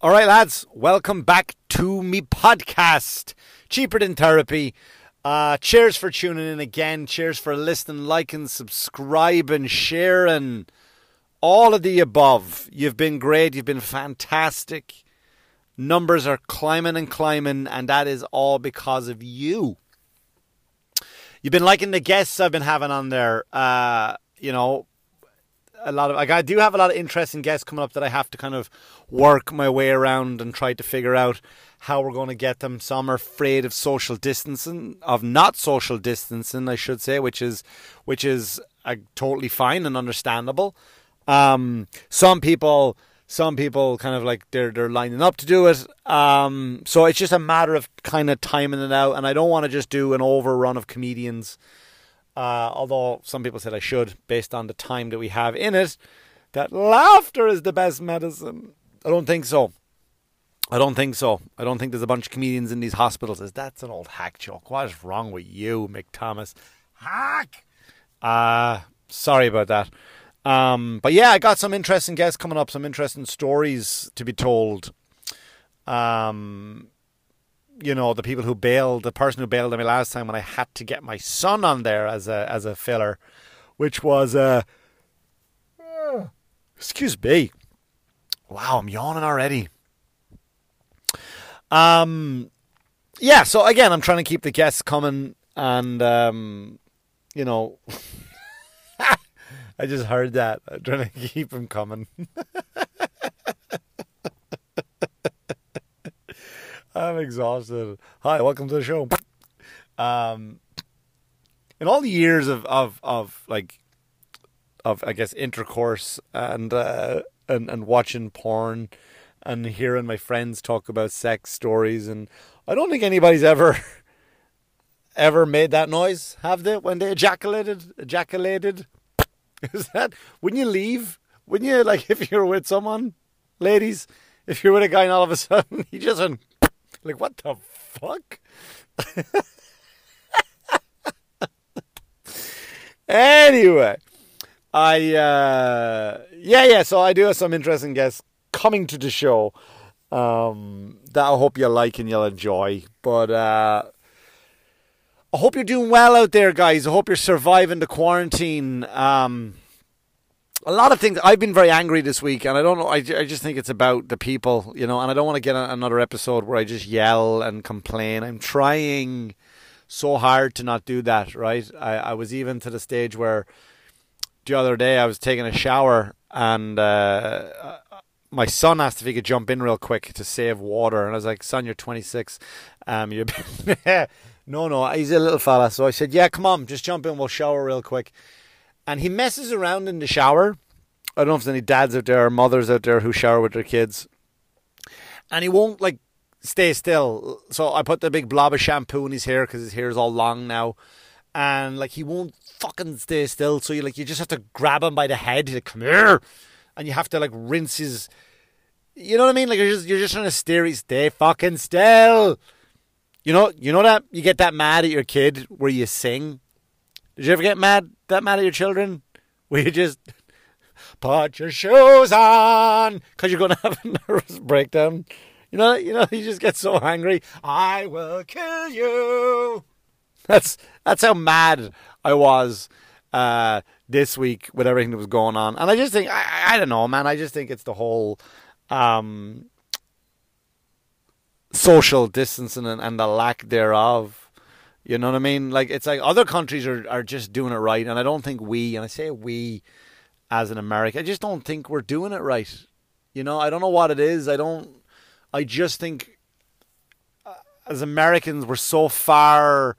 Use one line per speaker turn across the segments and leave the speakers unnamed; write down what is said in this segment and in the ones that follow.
All right, lads, welcome back to me podcast, Cheaper Than Therapy. Uh, cheers for tuning in again. Cheers for listening, liking, subscribing, sharing, all of the above. You've been great. You've been fantastic. Numbers are climbing and climbing, and that is all because of you. You've been liking the guests I've been having on there. Uh, you know, a lot of like I do have a lot of interesting guests coming up that I have to kind of work my way around and try to figure out how we're going to get them. Some are afraid of social distancing, of not social distancing, I should say, which is which is uh, totally fine and understandable. Um, some people, some people kind of like they're they're lining up to do it. Um, so it's just a matter of kind of timing it out, and I don't want to just do an overrun of comedians. Uh, although some people said I should, based on the time that we have in it, that laughter is the best medicine. I don't think so. I don't think so. I don't think there's a bunch of comedians in these hospitals. Is That's an old hack joke. What is wrong with you, Mick Thomas? Hack! Uh, sorry about that. Um, but yeah, I got some interesting guests coming up, some interesting stories to be told. Um, you know, the people who bailed, the person who bailed me last time when I had to get my son on there as a as a filler, which was uh, excuse me. Wow, I'm yawning already. Um, yeah. So again, I'm trying to keep the guests coming, and um, you know, I just heard that. I'm trying to keep them coming. I'm exhausted. Hi, welcome to the show. Um, in all the years of, of, of like, of I guess intercourse and uh, and and watching porn and hearing my friends talk about sex stories, and I don't think anybody's ever ever made that noise, have they? When they ejaculated, ejaculated. Is that when you leave? When you like, if you're with someone, ladies, if you're with a guy and all of a sudden he just went like, what the fuck? anyway, I uh, yeah yeah. So I do have some interesting guests coming to the show um, that I hope you like and you'll enjoy. But uh, I hope you're doing well out there, guys. I hope you're surviving the quarantine. Um, a lot of things. I've been very angry this week, and I don't know. I, I just think it's about the people, you know. And I don't want to get another episode where I just yell and complain. I'm trying so hard to not do that. Right? I, I was even to the stage where the other day I was taking a shower and uh, my son asked if he could jump in real quick to save water, and I was like, "Son, you're 26. Um, you're no, no, he's a little fella." So I said, "Yeah, come on, just jump in. We'll shower real quick." And he messes around in the shower. I don't know if there's any dads out there or mothers out there who shower with their kids. And he won't like stay still. So I put the big blob of shampoo in his hair because his hair is all long now. And like he won't fucking stay still. So you like you just have to grab him by the head. He's like, come here. And you have to like rinse his you know what I mean? Like you're just you're just trying to steer his stay fucking still. You know you know that you get that mad at your kid where you sing did you ever get mad that mad at your children? Where you just put your shoes on because you're going to have a nervous breakdown. You know, you know, you just get so angry. I will kill you. That's that's how mad I was uh, this week with everything that was going on, and I just think I, I don't know, man. I just think it's the whole um, social distancing and, and the lack thereof you know what I mean? Like it's like other countries are, are just doing it right, and I don't think we, and I say we as an American, I just don't think we're doing it right. You know, I don't know what it is. I don't. I just think uh, as Americans we're so far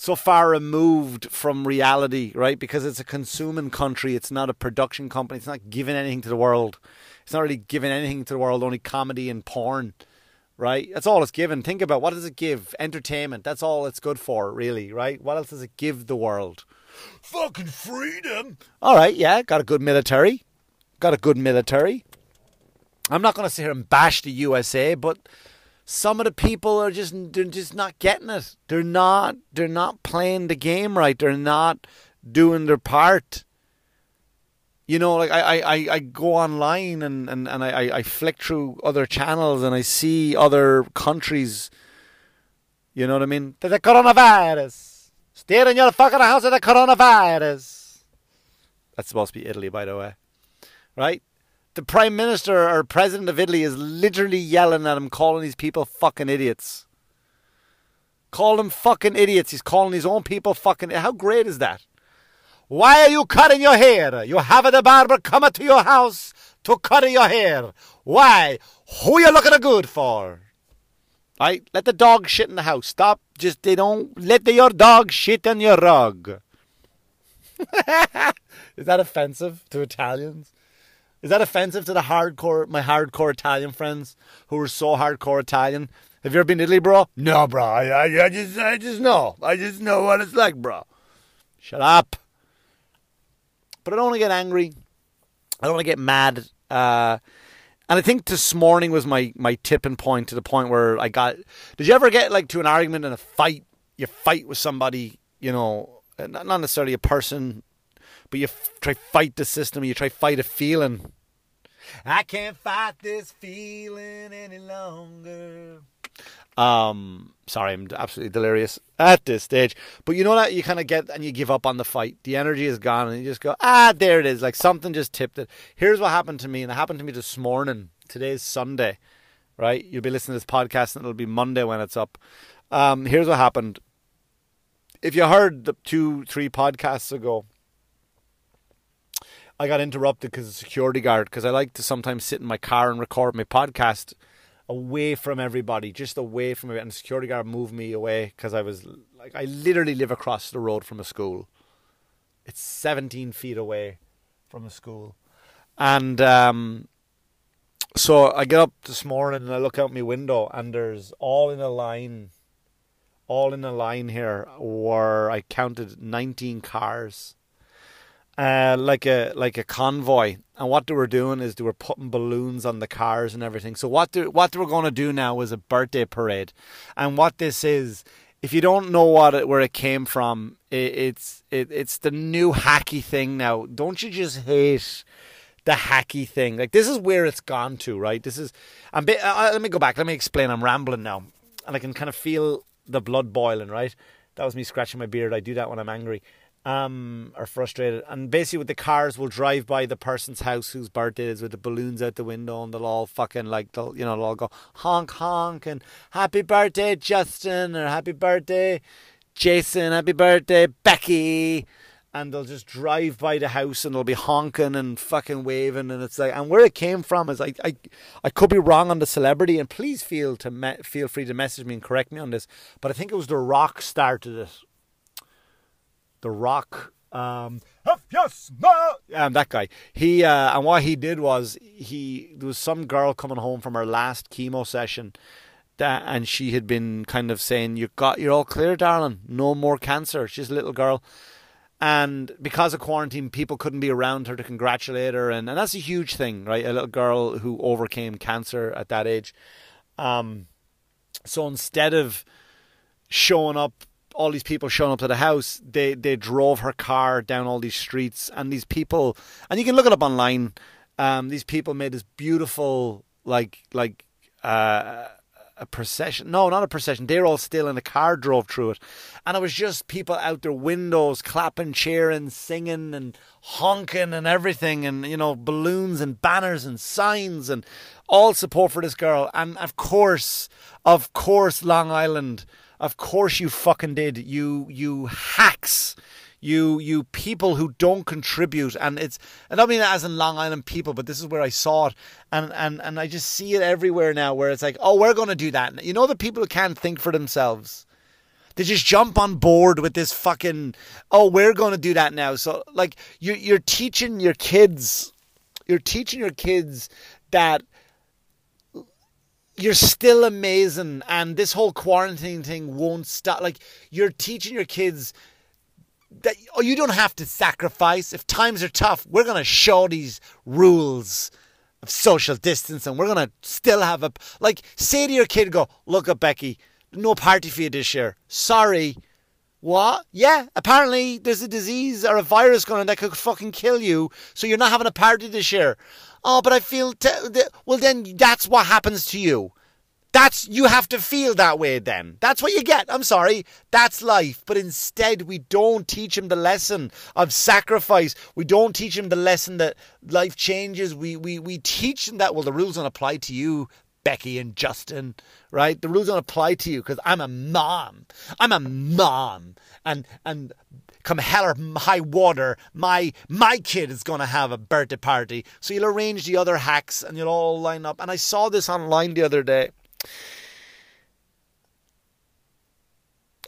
so far removed from reality, right? Because it's a consuming country, it's not a production company, it's not giving anything to the world. It's not really giving anything to the world, only comedy and porn right? That's all it's given. Think about what does it give? Entertainment. That's all it's good for, really, right? What else does it give the world? Fucking freedom. All right, yeah, got a good military. Got a good military. I'm not going to sit here and bash the USA, but some of the people are just they're just not getting it. They're not they're not playing the game right. They're not doing their part. You know, like I, I, I go online and, and, and I, I flick through other channels and I see other countries. You know what I mean? The coronavirus. Stay in your fucking house with the coronavirus. That's supposed to be Italy, by the way. Right? The Prime Minister or President of Italy is literally yelling at him, calling these people fucking idiots. Call them fucking idiots. He's calling his own people fucking. How great is that? Why are you cutting your hair? You have the barber come to your house to cut your hair. Why? Who you looking good for? Right? Let the dog shit in the house. Stop. Just they don't let the, your dog shit on your rug. Is that offensive to Italians? Is that offensive to the hardcore my hardcore Italian friends who are so hardcore Italian? Have you ever been to Italy, bro? No, bro. I, I, I just I just know. I just know what it's like, bro. Shut up. But I don't want to get angry. I don't want to get mad. Uh, and I think this morning was my, my tipping point to the point where I got. Did you ever get like to an argument and a fight? You fight with somebody, you know, not necessarily a person, but you f- try fight the system. You try fight a feeling. I can't fight this feeling any longer. Um, sorry, I'm absolutely delirious at this stage. But you know that you kind of get and you give up on the fight. The energy is gone, and you just go, ah, there it is. Like something just tipped it. Here's what happened to me, and it happened to me this morning. Today's Sunday, right? You'll be listening to this podcast, and it'll be Monday when it's up. Um, here's what happened. If you heard the two, three podcasts ago, I got interrupted because of security guard. Because I like to sometimes sit in my car and record my podcast away from everybody, just away from it. And the security guard moved me away because I was like, I literally live across the road from a school. It's 17 feet away from a school. And um, so I get up this morning and I look out my window, and there's all in a line, all in a line here where I counted 19 cars uh, like a like a convoy. And what they were doing is they were putting balloons on the cars and everything. So what they what they were going to do now was a birthday parade. And what this is, if you don't know what it, where it came from, it, it's it, it's the new hacky thing now. Don't you just hate? the hacky thing. Like this is where it's gone to, right? This is. I'm. Bit, uh, let me go back. Let me explain. I'm rambling now, and I can kind of feel the blood boiling. Right. That was me scratching my beard. I do that when I'm angry um, are frustrated. And basically, with the cars, will drive by the person's house whose birthday is with the balloons out the window, and they'll all fucking like, they'll, you know, they'll all go honk honk and happy birthday, Justin, or happy birthday, Jason, happy birthday, Becky. And they'll just drive by the house and they'll be honking and fucking waving, and it's like, and where it came from is like, I, I could be wrong on the celebrity, and please feel to me, feel free to message me and correct me on this, but I think it was The Rock started it the Rock. Um, um, that guy. He uh, and what he did was he there was some girl coming home from her last chemo session, that and she had been kind of saying, "You got, you're all clear, darling. No more cancer." She's a little girl, and because of quarantine, people couldn't be around her to congratulate her, and, and that's a huge thing, right? A little girl who overcame cancer at that age. Um, so instead of showing up all these people showing up to the house, they they drove her car down all these streets, and these people, and you can look it up online. Um, these people made this beautiful, like like uh, a procession. No, not a procession. They're all still, and the car drove through it, and it was just people out their windows clapping, cheering, singing, and honking, and everything, and you know balloons and banners and signs, and all support for this girl. And of course, of course, Long Island of course you fucking did. You you hacks. You you people who don't contribute and it's and I mean as in Long Island people, but this is where I saw it and, and, and I just see it everywhere now where it's like, oh we're gonna do that. You know the people who can't think for themselves. They just jump on board with this fucking oh we're gonna do that now. So like you're you're teaching your kids you're teaching your kids that you're still amazing and this whole quarantine thing won't stop. Like you're teaching your kids that oh you don't have to sacrifice. If times are tough we're going to show these rules of social distance and we're going to still have a like say to your kid go look at Becky no party for you this year. Sorry What? Yeah, apparently there's a disease or a virus going on that could fucking kill you, so you're not having a party this year. Oh, but I feel. T- well, then that's what happens to you. That's you have to feel that way then. That's what you get. I'm sorry. That's life. But instead we don't teach him the lesson of sacrifice. We don't teach him the lesson that life changes. We we we teach him that well the rules don't apply to you, Becky and Justin, right? The rules don't apply to you because I'm a mom. I'm a mom. And and come hell or high water, my my kid is going to have a birthday party. So you'll arrange the other hacks and you'll all line up. And I saw this online the other day.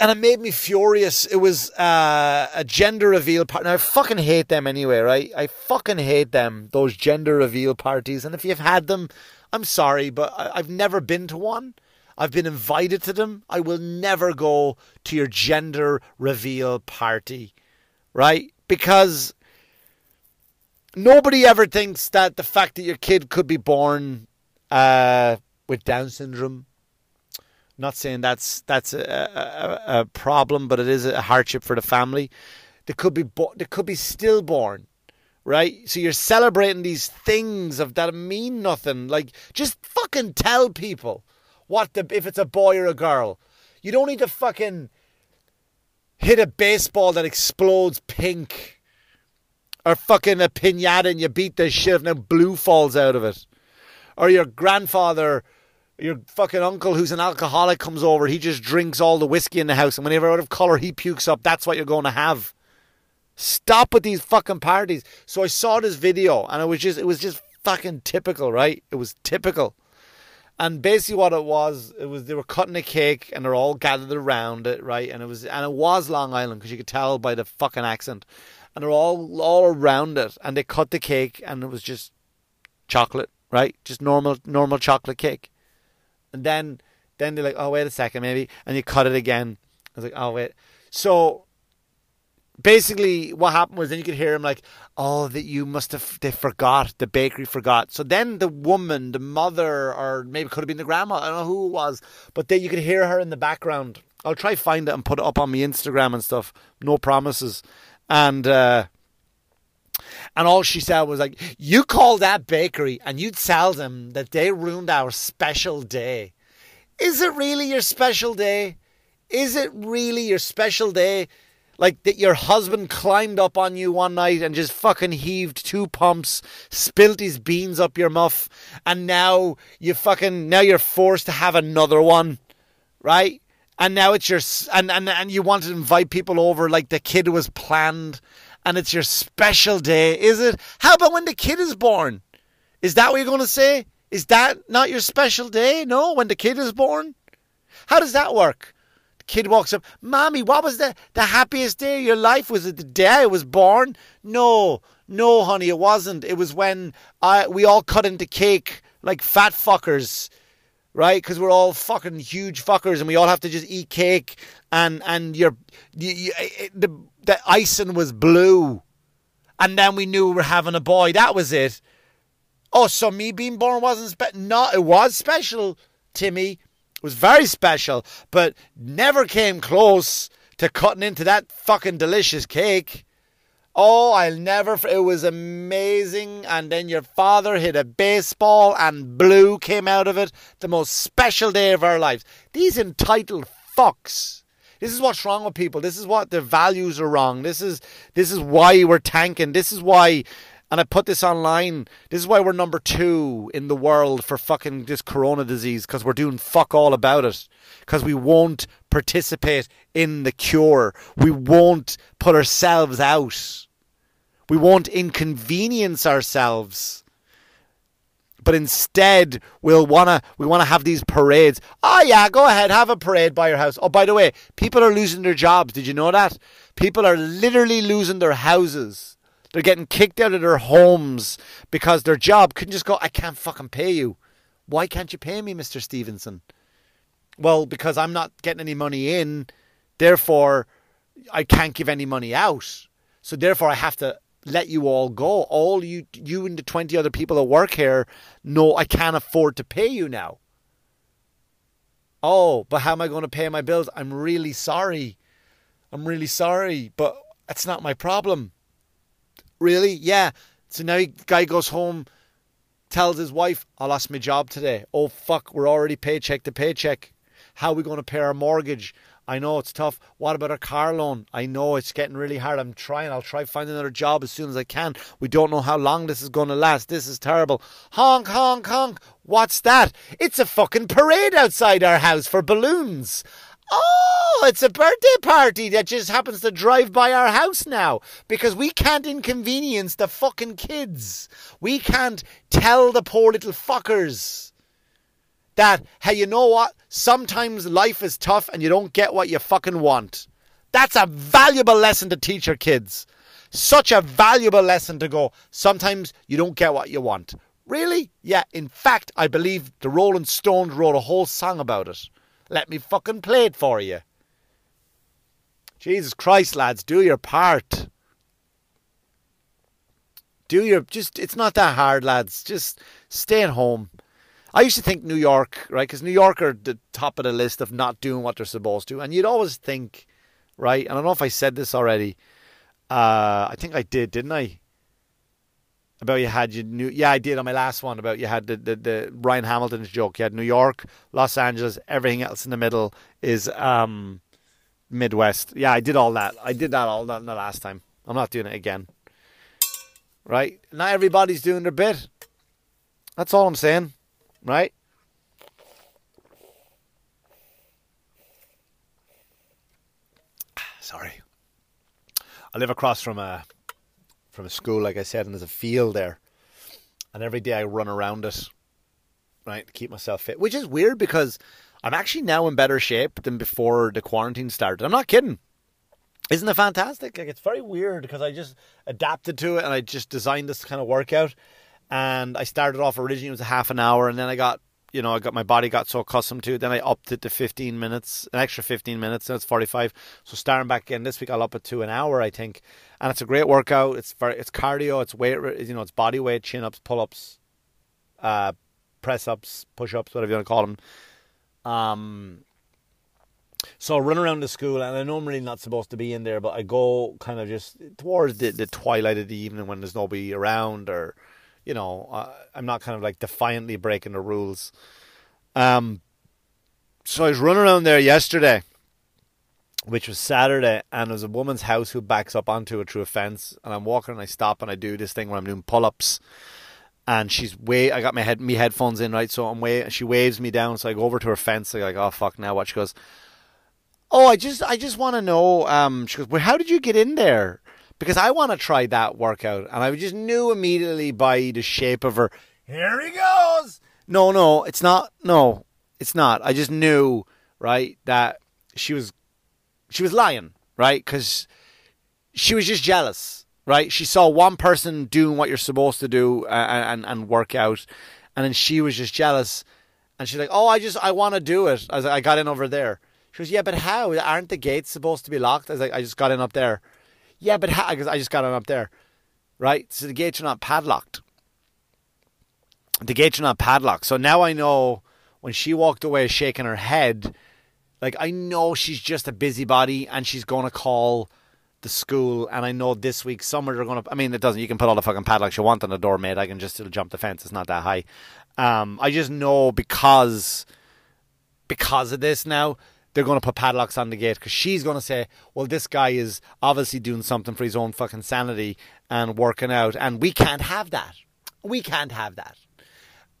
And it made me furious. It was uh, a gender reveal party. Now, I fucking hate them anyway, right? I fucking hate them, those gender reveal parties. And if you've had them, I'm sorry, but I- I've never been to one. I've been invited to them. I will never go to your gender reveal party, right? Because nobody ever thinks that the fact that your kid could be born uh, with Down syndrome not saying that's that's a, a, a, problem, but it is a hardship for the family. They could be bo- they could be stillborn, right? So you're celebrating these things of that mean nothing. Like just fucking tell people what the if it's a boy or a girl. You don't need to fucking hit a baseball that explodes pink. Or fucking a pinata and you beat the shit and then blue falls out of it. Or your grandfather your fucking uncle who's an alcoholic comes over, he just drinks all the whiskey in the house, and whenever out of colour he pukes up, that's what you're going to have. Stop with these fucking parties. So I saw this video, and it was just, it was just fucking typical, right? It was typical. And basically, what it was, it was they were cutting a cake, and they're all gathered around it, right? And it was, and it was Long Island because you could tell by the fucking accent, and they're all all around it, and they cut the cake, and it was just chocolate, right? Just normal normal chocolate cake and then then they're like, oh wait a second, maybe, and you cut it again. I was like, oh wait. So basically, what happened was then you could hear him like, oh, that you must have they forgot the bakery forgot. So then the woman, the mother, or maybe could have been the grandma, I don't know who it was, but then you could hear her in the background. I'll try find it and put it up on my Instagram and stuff. No promises, and. uh and all she said was like, "You call that bakery, and you'd tell them that they ruined our special day. Is it really your special day? Is it really your special day? Like that your husband climbed up on you one night and just fucking heaved two pumps, spilt his beans up your muff, and now you fucking now you're forced to have another one, right? And now it's your and and and you want to invite people over like the kid was planned." and it's your special day, is it? How about when the kid is born? Is that what you're going to say? Is that not your special day? No, when the kid is born? How does that work? The kid walks up, Mommy, what was the, the happiest day of your life? Was it the day I was born? No, no, honey, it wasn't. It was when I, we all cut into cake like fat fuckers right? Because we're all fucking huge fuckers, and we all have to just eat cake, and and you're you, you, eh, eh, the the icing was blue. And then we knew we were having a boy. That was it. Oh, so me being born wasn't special? No, it was special, Timmy. It was very special, but never came close to cutting into that fucking delicious cake. Oh, I'll never. It was amazing. And then your father hit a baseball and blue came out of it. The most special day of our lives. These entitled fucks this is what's wrong with people. This is what their values are wrong. This is this is why we're tanking. This is why and I put this online. This is why we're number two in the world for fucking this corona disease because we're doing fuck all about it. Because we won't participate in the cure. We won't put ourselves out. We won't inconvenience ourselves but instead we'll wanna we wanna have these parades. Oh yeah, go ahead, have a parade by your house. Oh, by the way, people are losing their jobs. Did you know that? People are literally losing their houses. They're getting kicked out of their homes because their job couldn't just go. I can't fucking pay you. Why can't you pay me, Mister Stevenson? Well, because I'm not getting any money in. Therefore, I can't give any money out. So therefore, I have to let you all go. All you, you and the 20 other people that work here know I can't afford to pay you now. Oh, but how am I going to pay my bills? I'm really sorry. I'm really sorry, but that's not my problem. Really? Yeah. So now guy goes home, tells his wife, I lost my job today. Oh, fuck, we're already paycheck to paycheck. How are we going to pay our mortgage? I know it's tough. What about a car loan? I know it's getting really hard. I'm trying. I'll try find another job as soon as I can. We don't know how long this is going to last. This is terrible. Honk, honk, honk. What's that? It's a fucking parade outside our house for balloons. Oh, it's a birthday party that just happens to drive by our house now because we can't inconvenience the fucking kids. We can't tell the poor little fuckers that, hey, you know what? Sometimes life is tough and you don't get what you fucking want. That's a valuable lesson to teach your kids. Such a valuable lesson to go. Sometimes you don't get what you want. Really? Yeah, in fact, I believe the Rolling Stones wrote a whole song about it. Let me fucking play it for you. Jesus Christ, lads, do your part. Do your just it's not that hard, lads. Just stay at home. I used to think New York, right? Because New York are the top of the list of not doing what they're supposed to, and you'd always think, right? And I don't know if I said this already. Uh, I think I did, didn't I? about you had you new yeah I did on my last one about you had the, the, the Ryan Hamilton's joke you had New York Los Angeles everything else in the middle is um Midwest yeah I did all that I did that all that the last time I'm not doing it again right not everybody's doing their bit that's all I'm saying right sorry I live across from a from a school, like I said, and there's a field there. And every day I run around it, right, to keep myself fit. Which is weird because I'm actually now in better shape than before the quarantine started. I'm not kidding. Isn't it fantastic? Like it's very weird because I just adapted to it and I just designed this kind of workout. And I started off originally it was a half an hour, and then I got you know, I got my body got so accustomed to it. Then I upped it to 15 minutes, an extra 15 minutes. and it's 45. So starting back again this week, I'll up it to an hour, I think. And it's a great workout. It's very, it's cardio. It's weight, you know, it's body weight, chin ups, pull ups, uh, press ups, push ups, whatever you want to call them. Um, so I run around the school, and I know I'm really not supposed to be in there, but I go kind of just towards the, the twilight of the evening when there's nobody around, or you know, uh, I'm not kind of like defiantly breaking the rules. Um, so I was running around there yesterday, which was Saturday, and there's a woman's house who backs up onto it through a fence, and I'm walking and I stop and I do this thing where I'm doing pull-ups, and she's way I got my head me headphones in right, so I'm way and she waves me down, so I go over to her fence, I'm like oh fuck now what she goes. Oh, I just I just want to know. Um, she goes, well, how did you get in there? Because I want to try that workout. And I just knew immediately by the shape of her, here he goes. No, no, it's not. No, it's not. I just knew, right, that she was, she was lying, right? Because she was just jealous, right? She saw one person doing what you're supposed to do and, and, and work out. And then she was just jealous. And she's like, oh, I just, I want to do it. I like, I got in over there. She goes, yeah, but how? Aren't the gates supposed to be locked? I was like, I just got in up there. Yeah, but because I just got it up there, right? So the gates are not padlocked. The gates are not padlocked. So now I know when she walked away shaking her head, like I know she's just a busybody and she's going to call the school. And I know this week somewhere they're going to. I mean, it doesn't. You can put all the fucking padlocks you want on the door, mate. I can just still jump the fence. It's not that high. Um, I just know because because of this now they're going to put padlocks on the gate because she's going to say, well, this guy is obviously doing something for his own fucking sanity and working out, and we can't have that. We can't have that.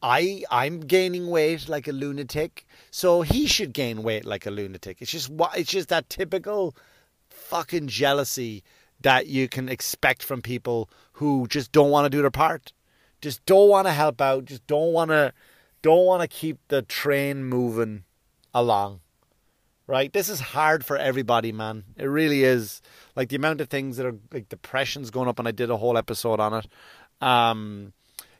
I I'm gaining weight like a lunatic, so he should gain weight like a lunatic. It's just it's just that typical fucking jealousy that you can expect from people who just don't want to do their part, just don't want to help out, just don't want to don't want to keep the train moving along right? This is hard for everybody, man. It really is. Like the amount of things that are like depression's going up, and I did a whole episode on it. Um,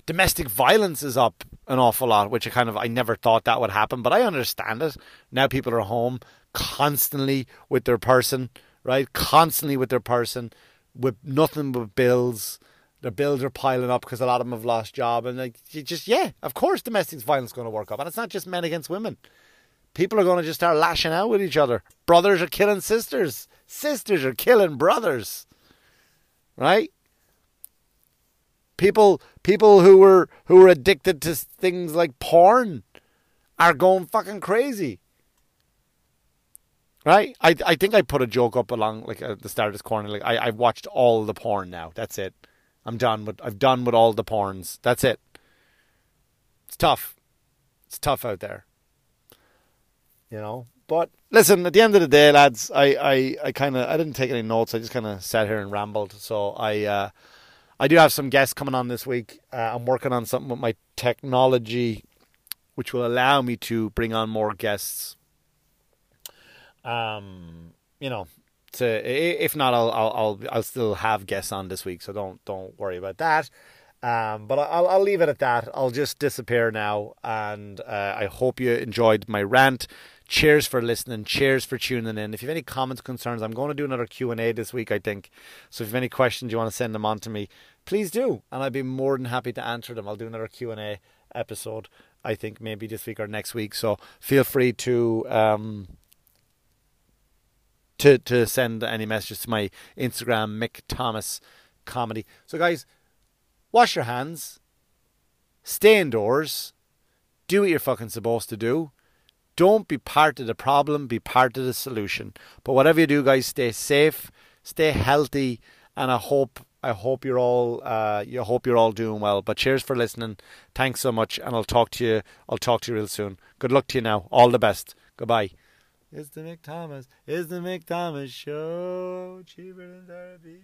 domestic violence is up an awful lot, which I kind of I never thought that would happen, but I understand it. Now people are home constantly with their person, right? Constantly with their person, with nothing but bills. Their bills are piling up because a lot of them have lost job, and like you just yeah, of course, domestic violence going to work up, and it's not just men against women People are going to just start lashing out with each other. Brothers are killing sisters. Sisters are killing brothers. Right? People people who were who were addicted to things like porn are going fucking crazy. Right? I I think I put a joke up along like at the start of this corner. Like I I've watched all the porn now. That's it. I'm done with I've done with all the porns. That's it. It's tough. It's tough out there. You know. But listen, at the end of the day, lads, I I, I kind of I didn't take any notes. I just kind of sat here and rambled. So I uh, I do have some guests coming on this week. Uh, I'm working on something with my technology, which will allow me to bring on more guests. Um, you know, to if not, I'll I'll I'll, I'll still have guests on this week, so don't don't worry about that. Um, but I'll I'll leave it at that. I'll just disappear now, and uh, I hope you enjoyed my rant. Cheers for listening. Cheers for tuning in. If you have any comments, concerns, I'm going to do another Q and A this week, I think. So if you have any questions, you want to send them on to me, please do, and I'd be more than happy to answer them. I'll do another Q and A episode. I think maybe this week or next week. So feel free to um, to to send any messages to my Instagram, Mick Thomas Comedy. So guys, wash your hands, stay indoors, do what you're fucking supposed to do. Don't be part of the problem, be part of the solution. But whatever you do, guys, stay safe, stay healthy, and I hope I hope you're all uh, you hope you're all doing well. But cheers for listening. Thanks so much, and I'll talk to you. I'll talk to you real soon. Good luck to you now. All the best. Goodbye. It's the Mick Thomas. It's the Mick Thomas Show. Cheaper than therapy.